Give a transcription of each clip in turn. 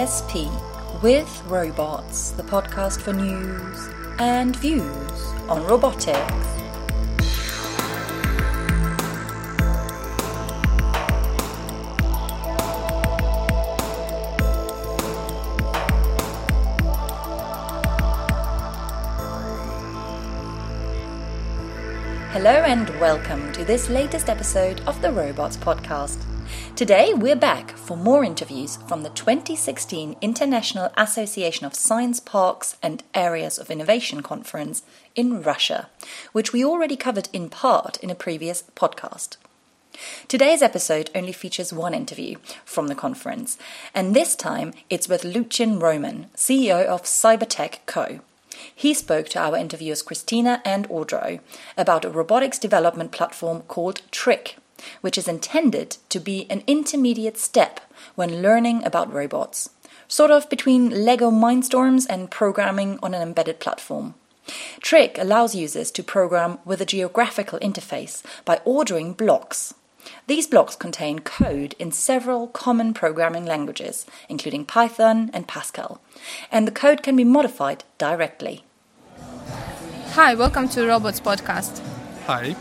IASP with Robots, the podcast for news and views on robotics. Hello and welcome to this latest episode of the Robots Podcast. Today we're back for more interviews from the 2016 International Association of Science Parks and Areas of Innovation Conference in Russia, which we already covered in part in a previous podcast. Today's episode only features one interview from the conference, and this time it's with Lucien Roman, CEO of Cybertech Co. He spoke to our interviewers Christina and Audrow about a robotics development platform called Trik, which is intended to be an intermediate step when learning about robots, sort of between Lego Mindstorms and programming on an embedded platform. Trik allows users to program with a geographical interface by ordering blocks. These blocks contain code in several common programming languages, including Python and Pascal, and the code can be modified directly. Hi, welcome to Robots Podcast. Hi,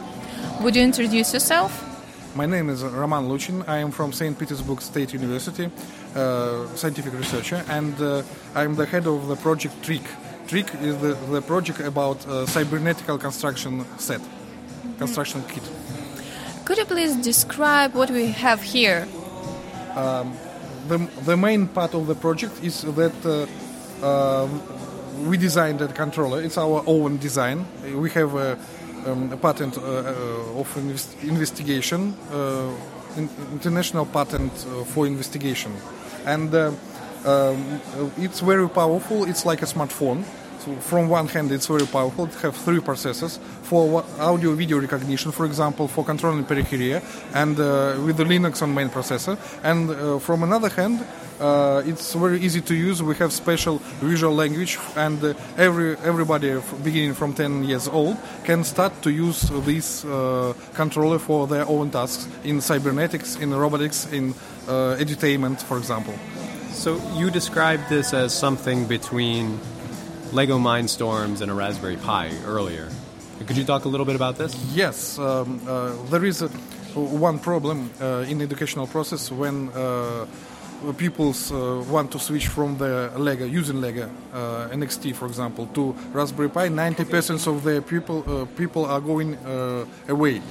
Would you introduce yourself? My name is Roman Luchin. I am from St. Petersburg State University, uh, scientific researcher, and uh, I am the head of the project TRIK. TRIK is the, the project about uh, cybernetical construction set, construction kit. Could you please describe what we have here? The, the main part of the project is that uh, uh, we designed a controller. It's our own design. We have a, um, patent uh, uh, of invest- investigation, uh, in- international patent for investigation, and um, it's very powerful. It's like a smartphone. So from one hand, it's very powerful. It has three processors for audio video recognition, for example, for controlling periphery, and uh, with the Linux on main processor. And uh, from another hand, uh, it's very easy to use. We have special visual language, and uh, every everybody beginning from 10 years old can start to use this uh, controller for their own tasks in cybernetics, in robotics, in uh, edutainment, for example. So you described this as something between Lego Mindstorms and a Raspberry Pi earlier. Could you talk a little bit about this? Yes, um, uh, there is a, one problem uh, in educational process when uh, pupils uh, want to switch from the Lego using Lego uh, NXT, for example, to Raspberry Pi. Ninety percent of the people uh, people are going uh, away.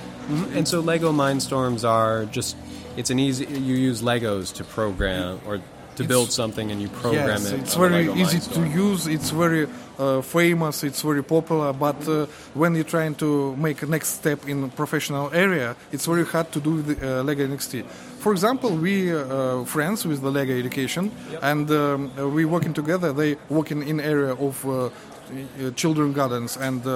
And so Lego Mindstorms are just it's an easy you use Legos to program or to It's- build something and you program yes, it. it's very Lego easy to use. It's very uh, famous. It's very popular. But uh, when you're trying to make a next step in professional area, it's very hard to do with uh, Lego NXT. For example, we uh, friends with the Lego education, and um, uh, we working together. They working in area of. Uh, children gardens and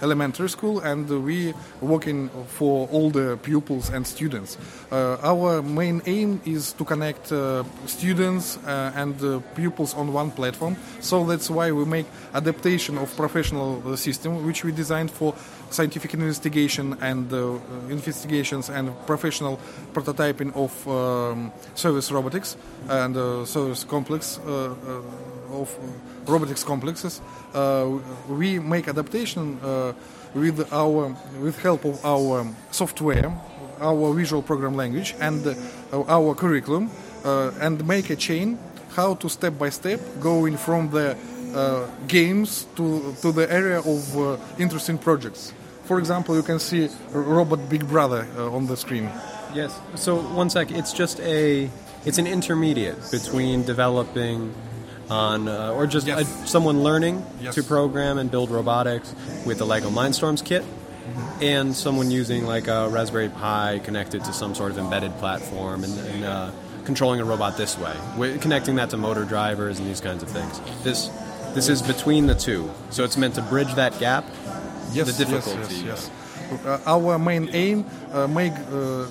elementary school and we working for all the pupils and students. Uh, our main aim is to connect uh, students and pupils on one platform. So that's why we make adaptation of professional system which we designed for scientific investigation and uh, investigations and professional prototyping of um, service robotics and uh, service complex uh, of uh, robotics complexes. Uh, we make adaptation uh, with our with help of our software, our visual program language, and our curriculum, and make a chain how to step by step going from the uh, games to to the area of uh, interesting projects. For example, you can see Robot Big Brother uh, on the screen. Yes. So one sec, it's just a it's an intermediate between developing on uh, or just Yes. uh, someone learning Yes. to program and build robotics with the Lego Mindstorms kit and someone using like a Raspberry Pi connected to some sort of embedded platform and, and uh, controlling a robot this way, wi- connecting that to motor drivers and these kinds of things. This this is between the two, so it's meant to bridge that gap. yes, the difficulty. Yes, yes, yes. Uh, our main aim uh, make uh,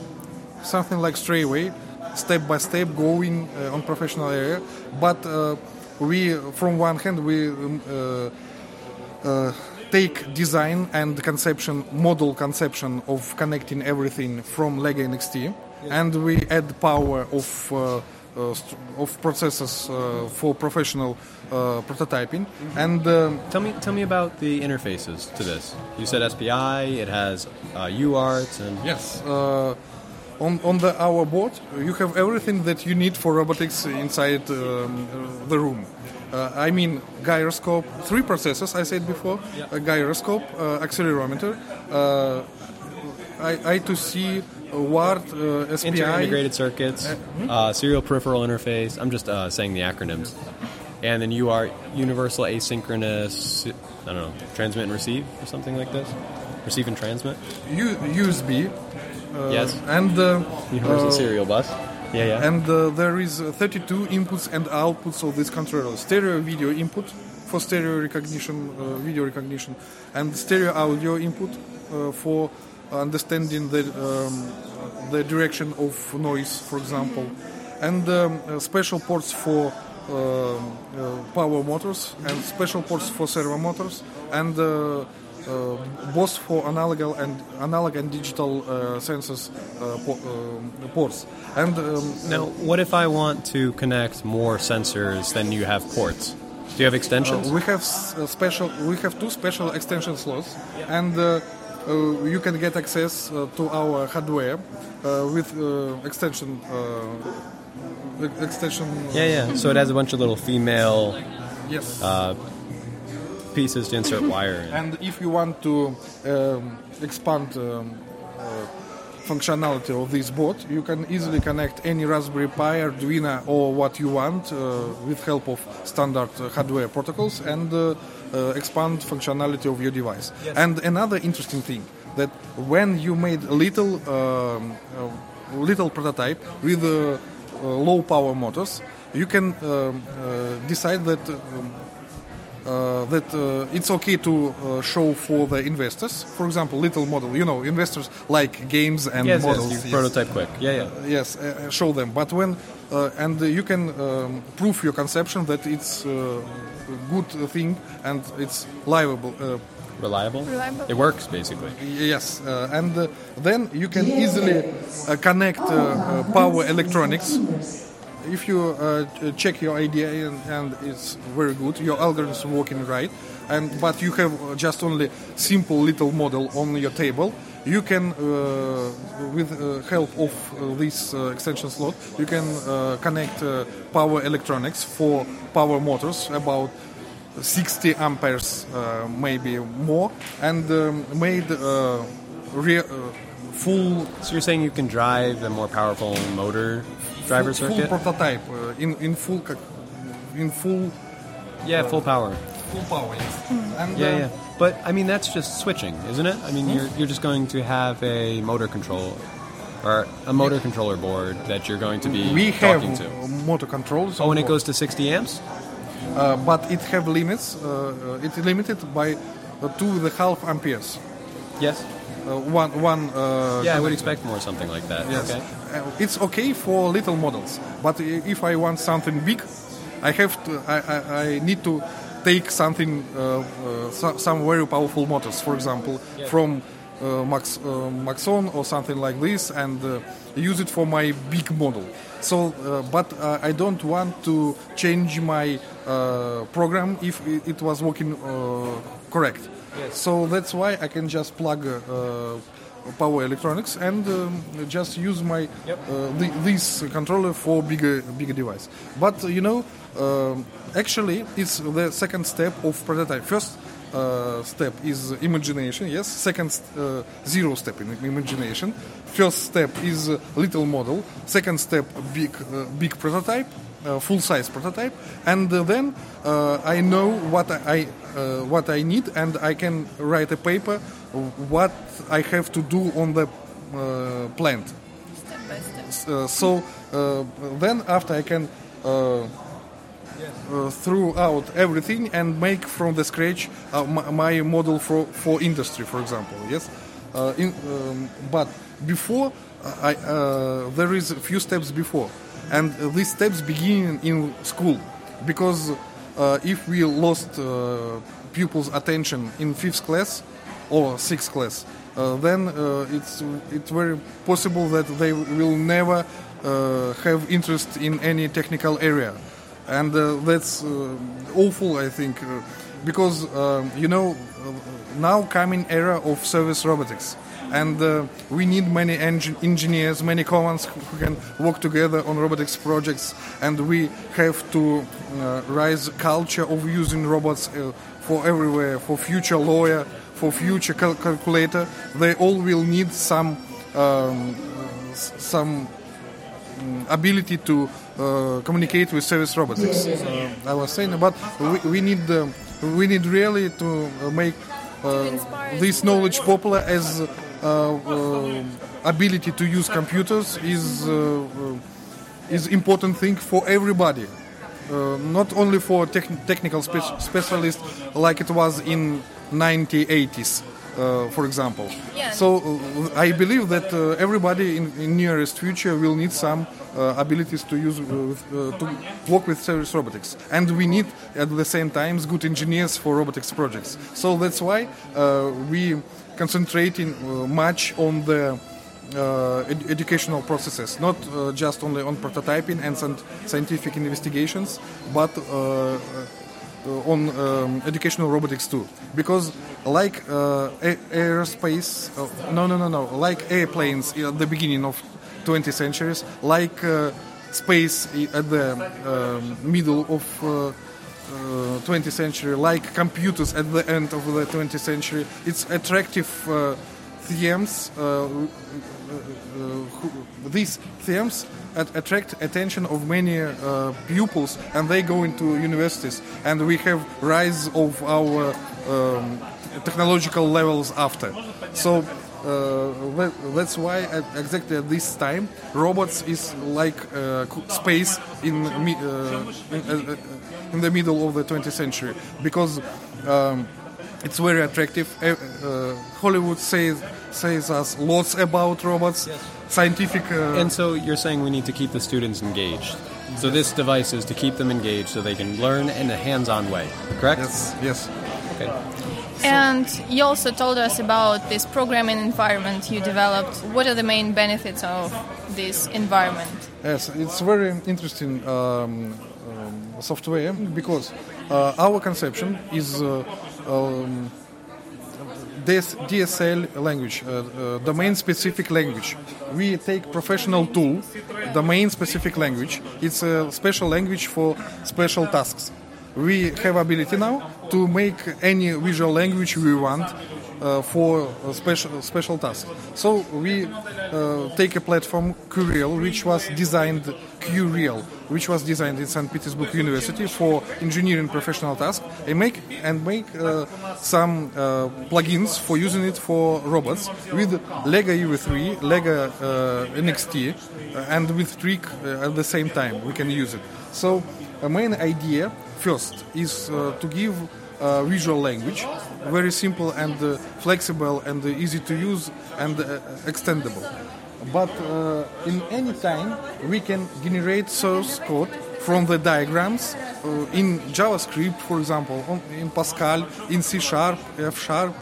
something like straightway, step by step, going uh, on professional area. But uh, we, from one hand, we um, uh, uh, take design and conception, model conception of connecting everything from Lego NXT, and we add power of uh, uh, of processes uh, for professional uh, prototyping. And um, Tell me, tell me about the interfaces to this. You said SPI. It has uh, UART and yes, uh, on on the our board you have everything that you need for robotics inside um, uh, the room. Uh, I mean gyroscope, three processors I said before, a gyroscope, uh, accelerometer, uh, I, I2C, uh, UART, uh, SPI. inter-integrated circuits, uh, serial peripheral interface. I'm just uh, saying the acronyms. And then UART, universal asynchronous. I don't know, transmit and receive or something like this. Receive and transmit. U- USB. Uh, Yes. And uh, Universal uh, serial bus. Yeah, yeah. And uh, there is uh, 32 inputs and outputs of this controller. Stereo video input for stereo recognition, uh, video recognition, and stereo audio input uh, for understanding the um, the direction of noise, for example, and um, uh, special ports for um, uh, power motors and special ports for servo motors and. Uh, uh, both for analog and analog and digital uh, sensors uh, po- um, ports, and um, now, what if I want to connect more sensors than you have ports? Do you have extensions? Uh, we have special. We have two special extension slots, and uh, uh, you can get access uh, to our hardware uh, with uh, extension. Extension. yeah, yeah. So it has a bunch of little female Yes. Pieces to insert wire in. and if you want to um, expand um, uh, functionality of this board, you can easily connect any Raspberry Pi, Arduino, or what you want uh, with help of standard uh, hardware protocols and uh, uh, expand functionality of your device. And another interesting thing that when you made a little um, uh, little prototype with uh, uh, low power motors, you can um, uh, decide that. Uh, that uh, it's okay to uh, show for the investors. For example, little model. You know, investors like games and Yes, models. yes, you prototype quick. Yeah, yeah. Yes, uh, show them. But when uh, and uh, you can um, prove your conception that it's uh, a good thing and it's livable. Uh, Reliable? Reliable. It works, basically. yes, uh, and uh, then you can easily uh, connect uh, uh, power electronics. If you uh, check your idea and, and it's very good, your algorithm is working right, and but you have just only simple little model on your table. You can, uh, with uh, help of uh, this uh, extension slot, you can uh, connect power electronics for power motors about 60 amperes, maybe more, and um, made full So you're saying you can drive a more powerful motor driver full, circuit? full prototype uh, in in full in full yeah, full power. full power. Yes. And, Yeah, uh, yeah. But I mean, that's just switching, isn't it? I mean, you're you're just going to have a motor control or a motor controller board that you're going to be We have talking to. uh, motor controls. Oh, on and it goes to 60 amps. uh, but it have limits. Uh, uh, it's limited by uh, two and a half amperes. Yes. Uh, one one. Uh, Yeah, I would expect more something like that. Yes. Okay. Uh, it's okay for little models, but if I want something big, I have to. I, I, I need to take something, uh, uh, so, some very powerful motors, for example, from uh, Max uh, Maxon or something like this, and uh, use it for my big model. So, uh, but uh, I don't want to change my uh, program if it, was working uh, So that's why I can just plug. Uh, power electronics and um, just use my uh, th- this controller for bigger bigger device. But uh, you know, um, actually, it's the second step of prototype. First uh, step is imagination. Yes. Second uh, zero step in imagination. First step is uh, little model. Second step big uh, big prototype. Uh, full size prototype, and uh, then uh, I know what I what I need, and I can write a paper what I have to do on the plant. Step step. So then after I can uh, uh, throw out everything and make from the scratch uh, my, my model for, for industry, for example. Yes, uh, in, um, but before I, there is a few steps before, and these steps begin in school because uh, if we lost uh, pupils' attention in fifth class or sixth class, uh, then uh, it's it's very possible that they will never uh, have interest in any technical area, and uh, that's awful. I think because um, you know now coming era of service robotics. And uh, we need many eng- engineers, many commons who can work together on robotics projects. And we have to uh, rise culture of using robots uh, for everywhere, for future lawyer, for future cal- calculator. They all will need some um, some mm, ability to uh, communicate with service robotics. Uh, I was saying about we, we need uh, we need really to uh, make uh, this knowledge popular as ability to use computers is uh, uh, is important thing for everybody. Uh, not only for tech- technical spe- specialists like it was in 1980s, uh, for example. Yeah. So uh, I believe that uh, everybody in, in nearest future will need some uh, abilities to use uh, uh, to work with service robotics, and we need at the same time good engineers for robotics projects. So that's why uh, we concentrating uh, much on the uh, ed- educational processes, not uh, just only on prototyping and scient- scientific investigations, but on um, educational robotics too. Because like aerospace, no, no, no, no, like airplanes at the beginning of 20th centuries, like space at the um, middle of 20th century, like computers at the end of the 20th century. It's attractive uh, themes. Uh, uh, these themes at- attract attention of many uh, pupils, and they go into universities, and we have rise of our um, technological levels after. So. Uh, that's why at, exactly at this time robots is like uh, space in, uh, in, in the middle of the 20th century because um, it's very attractive. Uh, Hollywood says says us lots about robots, scientific. Uh, And so you're saying we need to keep the students engaged. So this device is to keep them engaged so they can learn in a hands-on way, correct? yes, yes. Okay. And you also told us about this programming environment you developed. What are the main benefits of this environment? Yes, it's very interesting um, um, software because uh, our conception is uh, um, DS, DSL language, uh, uh, domain specific language. We take professional tool, domain specific language. It's a special language for special tasks. We have ability now to make any visual language we want uh, for special special task. So we uh, take a platform QReal, which was designed QReal, which was designed in St. Petersburg University for engineering professional tasks, and make and make uh, some uh, plugins for using it for robots with Lego EV3, Lego uh, NXT, uh, and with Trik at the same time. We can use it. So main idea first is uh, to give uh, visual language, very simple and uh, flexible and uh, easy to use and uh, extendable. But uh, in any time we can generate source code from the diagrams in JavaScript, for example, in Pascal, in C Sharp, F Sharp,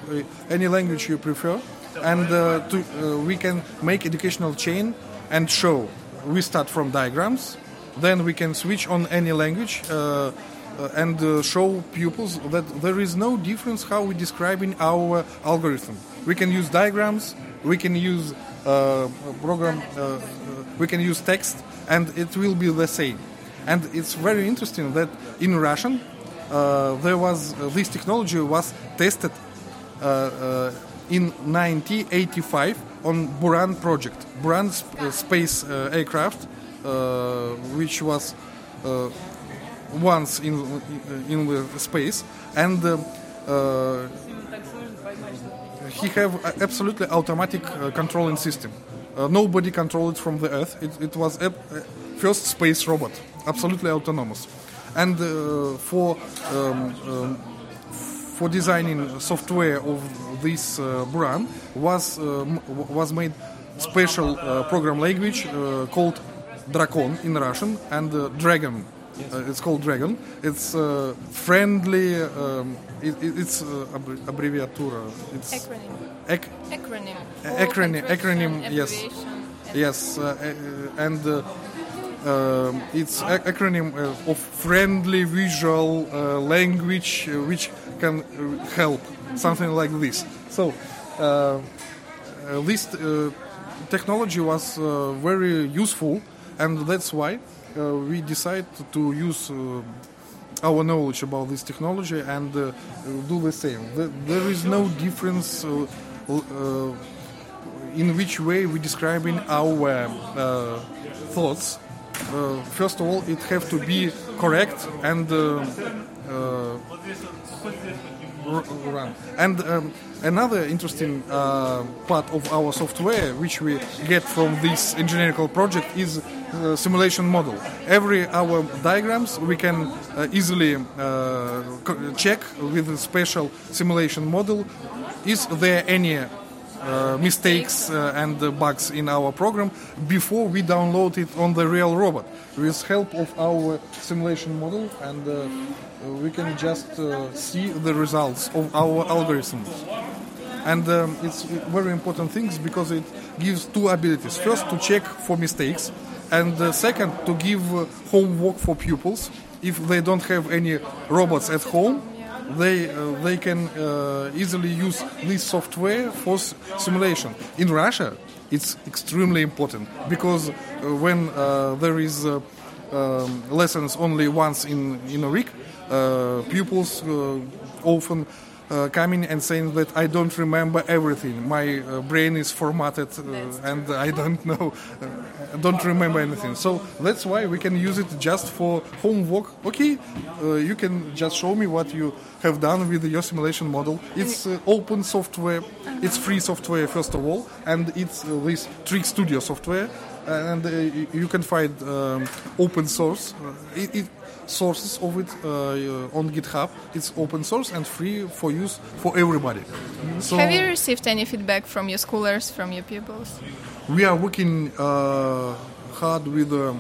any language you prefer, and to, we can make educational chain and show. We start from diagrams, then we can switch on any language uh, uh, and uh, show pupils that there is no difference how we describing our algorithm. We can use diagrams, we can use uh, program, uh, we can use text, and it will be the same. And it's very interesting that in Russian there was this technology was tested in 1985 on Buran project, Buran sp- space aircraft, which was uh, once in in the space, and uh, uh, he have absolutely automatic uh, controlling system. Uh, nobody controlled it from the Earth. It, it was a, first space robot, absolutely autonomous. And uh, for um, um, for designing software of this uh, Buran was uh, was made special uh, program language uh, called DRAKON in Russian and uh, Dragon. Uh, it's called Dragon. It's uh, friendly. Um, it, it- it's uh, abbrevi- abbreviatura. It's Acronym. ac- Acronym. A- acronym- acronym, compression, yes. Yes, uh, uh, and uh, um it's a- acronym uh, of friendly visual uh, language, uh, which can uh, help something like this. So uh, uh, this uh, technology was uh, very useful, and that's why uh, we decided to use. Uh, our knowledge about this technology and uh, do the same. There is no difference uh, uh, in which way we describing our uh, thoughts. First of all, it have to be correct and run. And um, another interesting uh, part of our software, which we get from this engineering project, is uh, simulation model. Every our diagrams we can uh, easily uh, check with a special simulation model. Is there any mistakes uh, and uh, bugs in our program before we download it on the real robot. With help of our simulation model and uh, uh, we can just uh, see the results of our algorithms and um, it's very important things because it gives two abilities. First to check for mistakes and uh, second to give uh, homework for pupils if they don't have any robots at home they uh, they can uh, easily use this software for s- simulation. In russia it's extremely important because uh, when uh, there is uh, um, lessons only once in in a week pupils often coming and saying that I don't remember everything. My uh, brain is formatted uh, and I don't know, uh, don't remember anything. So that's why we can use it just for homework. Okay, uh, you can just show me what you have done with your simulation model. It's uh, open software. It's free software first of all, and it's uh, this Trik Studio software. And uh, you can find um, open source. Uh, it, it, sources of it uh, on GitHub. It's open source and free for use for everybody. So Have you received any feedback from your schoolers, from your pupils? we are working uh, hard with uh,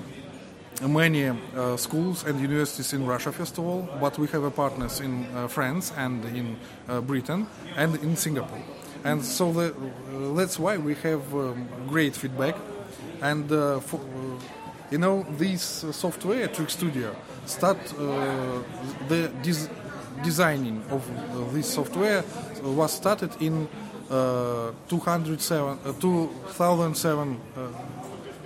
many uh, schools and universities in Russia, first of all, but we have partners in uh, France and in uh, Britain and in Singapore. And so the, uh, that's why we have um, great feedback. And uh, for, uh, you know, this uh, software, Trik Studio, start uh, the des- designing of uh, this software was started in uh, 207, uh, 2007 uh,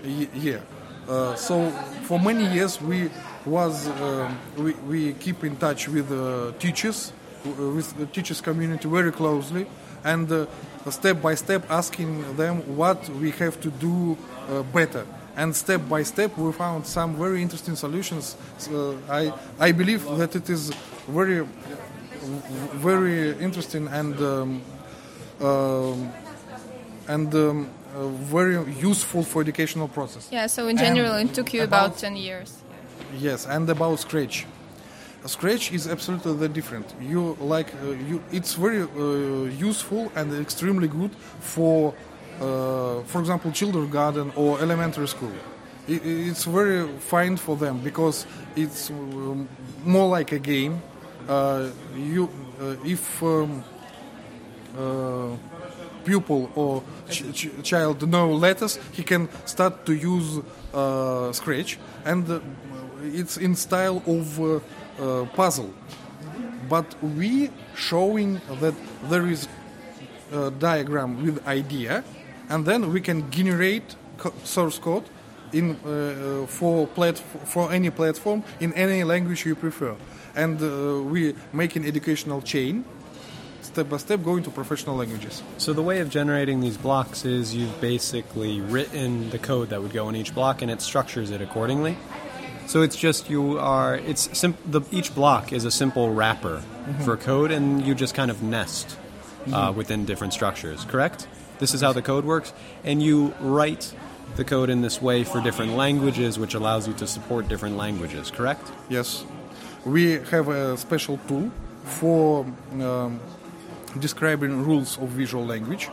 y- year. Uh, so for many years we was we, we keep in touch with uh, teachers, with the teachers community very closely, and uh, step by step asking them what we have to do better. And step by step we found some very interesting solutions. So I I believe that it is very very interesting and um, um, and um, uh, very useful for educational process. Yeah, so in general, it took you about about- 10 years. Yes, and about Scratch. Scratch is absolutely the different. You like uh, you. It's very uh, useful and extremely good for, for example, kindergarten or elementary school. I it's very fine for them because it's um, more like a game. Uh, you, uh, if um, uh, pupil or ch- ch- child know letters, he can start to use uh, Scratch, and uh, it's in style of uh, uh, puzzle. But we showing that there is a diagram with idea, and then we can generate co- source code in uh, for plat- for any platform in any language you prefer, and uh, we make an educational chain step by step going to professional languages. So the way of generating these blocks is you've basically written the code that would go in each block, and it structures it accordingly. So it's just you are it's sim- the each block is a simple wrapper for code, and you just kind of nest uh, within different structures. Correct? This is how the code works, and you write the code in this way for different languages, which allows you to support different languages. Correct? Yes, we have a special tool for um, describing rules of visual language,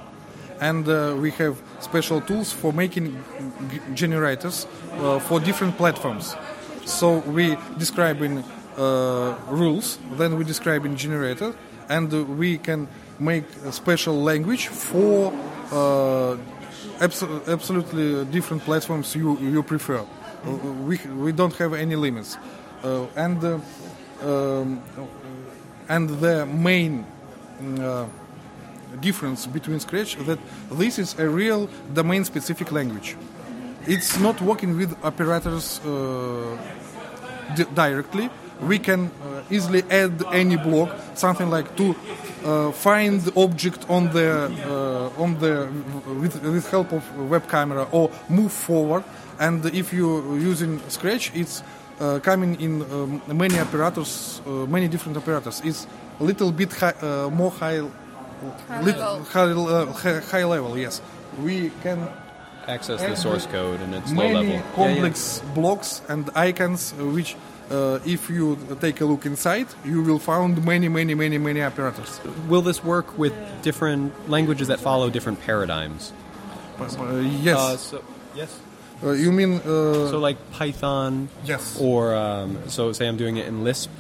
and uh, we have special tools for making g- generators uh, for different platforms. So we describe in uh, rules, then we describe in generator, and we can make a special language for abso- absolutely different platforms you you prefer. Uh, we we don't have any limits, uh, and uh, um, and the main. Uh, difference between Scratch that this is a real domain-specific language. It's not working with operators uh, di- directly. We can uh, easily add any block, something like to uh, find the object on the uh, on the with, with help of web camera or move forward. And if you're using Scratch, it's uh, coming in um, many operators, uh, many different operators. It's a little bit hi- uh, more high, High lit- level. high, uh, high level. Yes, we can Access the source code and it's low many level. Yeah, yeah. complex blocks and icons uh, which uh, if you take a look inside you will find many many many many operators Will this work with different languages that follow different paradigms? Uh, yes Uh, so, yes. Uh, you mean uh, So like Python. Yes. Or um, so say I'm doing it in Lisp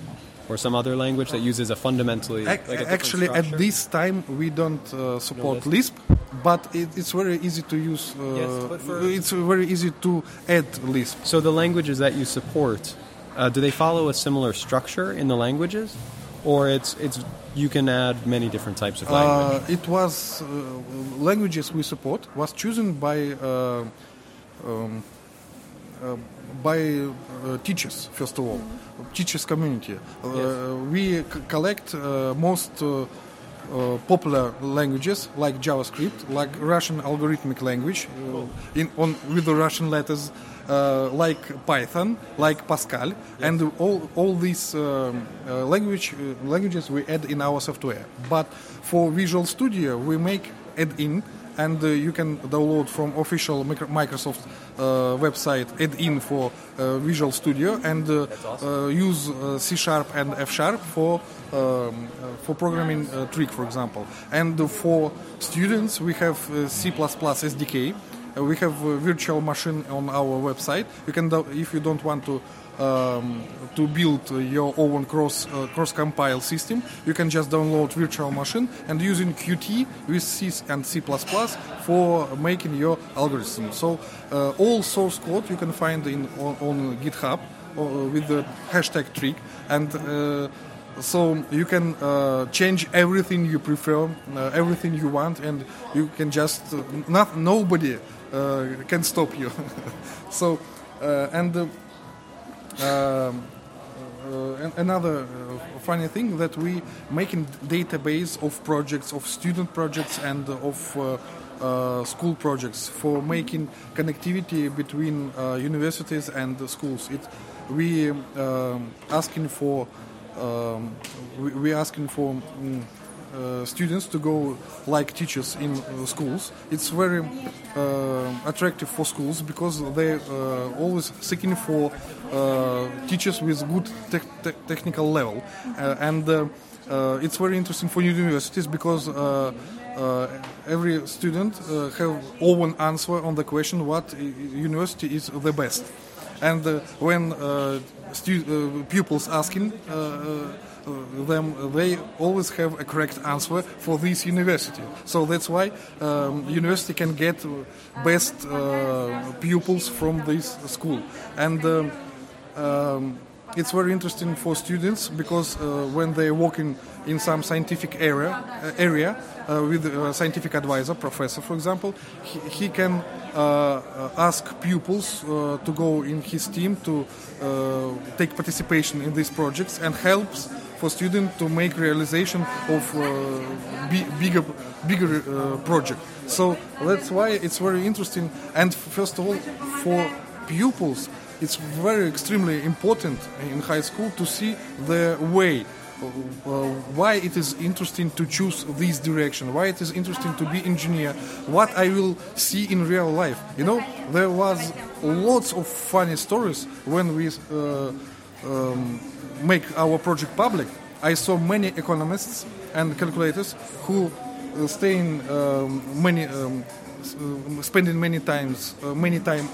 or some other language that uses a fundamentally like a actually at structure? this time we don't uh, support Lisp? lisp but it, it's very easy to use uh, Yes, but for- it's very easy to add lisp So the languages that you support, uh, do they follow a similar structure in the languages, or it's it's you can add many different types of language? Uh, it was uh, languages we support was chosen by uh, um, uh, by uh, teachers first of all, teachers community. Uh, We c- collect uh, most. Uh, uh, popular languages like JavaScript, like Russian algorithmic language, uh, in on with the Russian letters, like Python, like Pascal, and all all these um, uh, language uh, languages we add in our software. But for Visual Studio, we make add-in, and uh, you can download from official Microsoft uh, website add-in for uh, Visual Studio and uh, uh, use uh, C Sharp and F Sharp for um, uh, for programming uh, Trik, for example. And uh, for students, we have uh, C++ SDK. Uh, we have a virtual machine on our website. You can, if you don't want to um, to build uh, your own cross uh, cross compile system, you can just download virtual machine and using Qt with C and C++ for making your algorithm. So uh, all source code you can find in on, on GitHub uh, with the hashtag trik and. Uh, so you can uh, change everything you prefer, uh, everything you want, and you can just uh, not nobody uh, can stop you. so uh, and uh, um, uh, an- another uh, funny thing that we making database of projects of student projects and of uh, uh, school projects for making connectivity between uh, universities and schools it we um, asking for um, we, we asking for uh, students to go like teachers in uh, schools. It's very uh, attractive for schools because they uh, always seeking for uh, teachers with good tech te- technical level, uh, and uh, uh, it's very interesting for universities because. Uh, uh, every student uh, have own answer on the question what university is the best and uh, when uh, uh, pupils asking uh, uh, them, they always have a correct answer for this university. So that's why um, university can get uh, best uh, pupils from this school. And um, um, it's very interesting for students because uh, when they're working in some scientific area, uh, area uh, with a scientific advisor, professor, for example, he, he can uh, uh, ask pupils uh, to go in his team to uh, take participation in these projects and helps for students to make realization of uh, bi- bigger bigger uh, project. So that's why it's very interesting. And first of all, for pupils, it's very extremely important in high school to see the way uh, why it is interesting to choose this direction why it is interesting to be engineer what i will see in real life you know there was lots of funny stories when we uh, um, make our project public i saw many economists and calculators who uh, staying um, many um, uh, spending many times uh, many time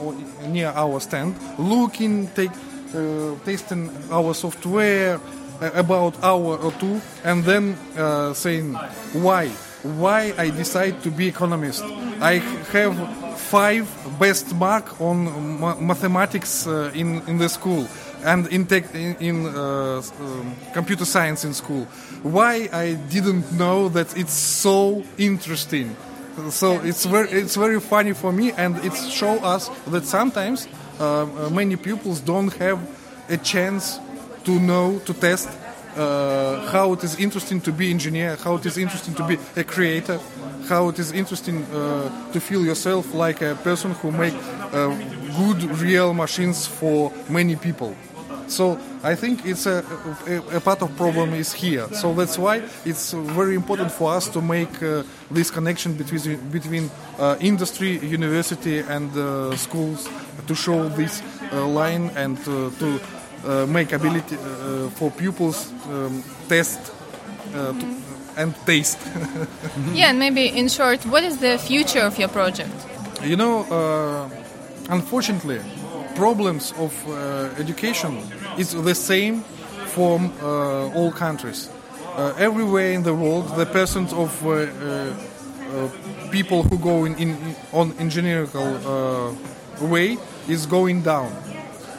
near our stand looking take uh, tasting our software uh, about hour or two and then uh, saying why why I decide to be economist. I have five best mark on ma- mathematics uh, in in the school and in tech, in, in uh, um, computer science in school. Why I didn't know that it's so interesting. So it's very it's very funny for me, and it show us that sometimes uh, many pupils don't have a chance to know to test uh, how it is interesting to be engineer, how it is interesting to be a creator, how it is interesting uh, to feel yourself like a person who make uh, good real machines for many people. So I think it's a, a, a, part of problem is here. So that's why it's very important for us to make uh, this connection between between uh, industry, university, and uh, schools to show this uh, line and uh, to uh, make ability for pupils um, test to, and taste. yeah, and maybe in short, what is the future of your project? You know, unfortunately problems of uh, education is the same for uh, all countries. Uh, everywhere in the world, the percent of people who go in, in on engineering way is going down.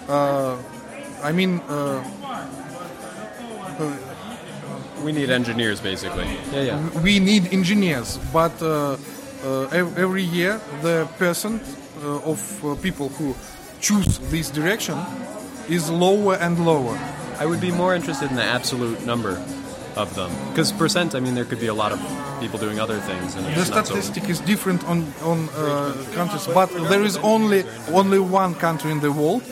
I mean, we need engineers, basically. Yeah, yeah. We need engineers, but uh, uh, every year the percent uh, of people who choose this direction is lower and lower. I would be more interested in the absolute number of them because percent. I mean, there could be a lot of people doing other things. And the statistic so... is different on on uh, countries, but there is only only one country in the world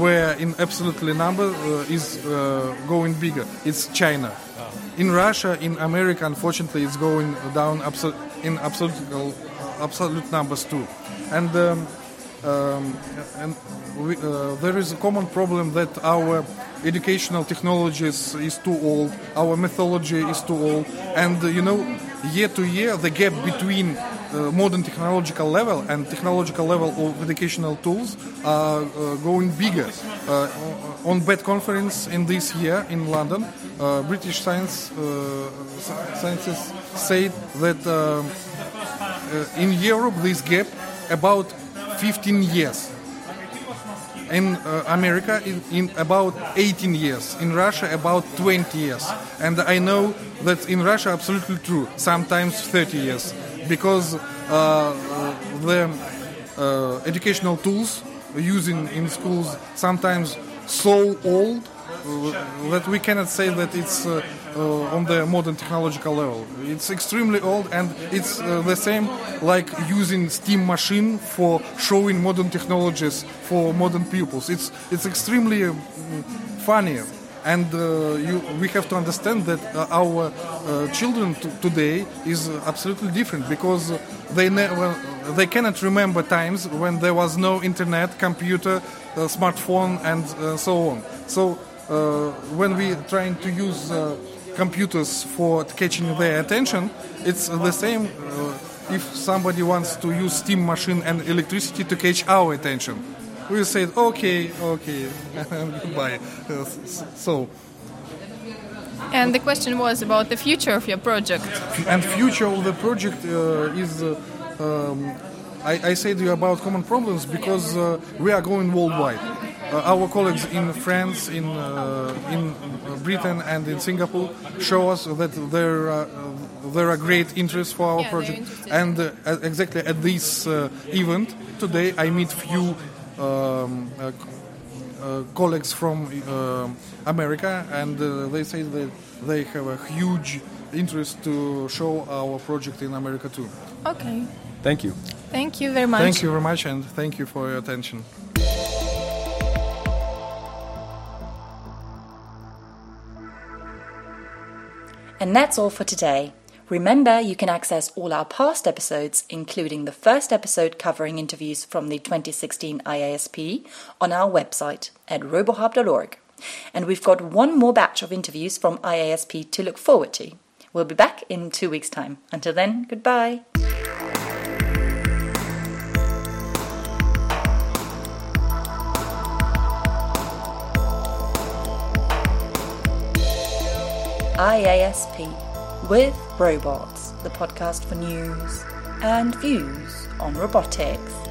where in absolutely number uh, is uh, going bigger. It's China. In Russia, in America, unfortunately, it's going down absol- in absolute absolute numbers too, and. Um, um, and we, uh, there is a common problem that our educational technologies is too old, our methodology is too old, and uh, you know, year to year, the gap between uh, modern technological level and technological level of educational tools are uh, going bigger. Uh, on BETT conference in this year in London, uh, British science scientists said that in Europe this gap about 15 years. In uh, America, in, in, about 18 years. In Russia, about 20 years. And I know that in Russia, absolutely true. Sometimes 30 years, because uh, the uh, educational tools using in schools sometimes so old uh, that we cannot say that it's uh, uh, on the modern technological level. It's extremely old, and it's uh, the same like using steam machine for showing modern technologies for modern pupils. It's it's extremely uh, funny, and uh, you, we have to understand that uh, our uh, children today is absolutely different because they never they cannot remember times when there was no internet, computer, smartphone, and so on. So when we trying to use computers for catching their attention, it's the same uh, if somebody wants to use steam machine and electricity to catch our attention. We say, okay, okay, goodbye. So. And the question was about the future of your project. And future of the project uh, is, uh, um, I, I said you about common problems because uh, we are going worldwide. Uh, our colleagues in France, in uh, in Britain, and in Singapore show us that there are, uh, there are great interest for our yeah, project. And exactly at this event today, I meet few. Um, uh, colleagues from uh, America, and uh, they say that they have a huge interest to show our project in America too. Okay. Thank you. Thank you very much. Thank you very much, and thank you for your attention. And that's all for today. Remember, you can access all our past episodes, including the first episode covering interviews from the 2016 IASP, on our website at robohub.org. And we've got one more batch of interviews from IASP to look forward to. We'll be back in two weeks' time. Until then, goodbye. IASP with robots. the podcast for news and views on robotics.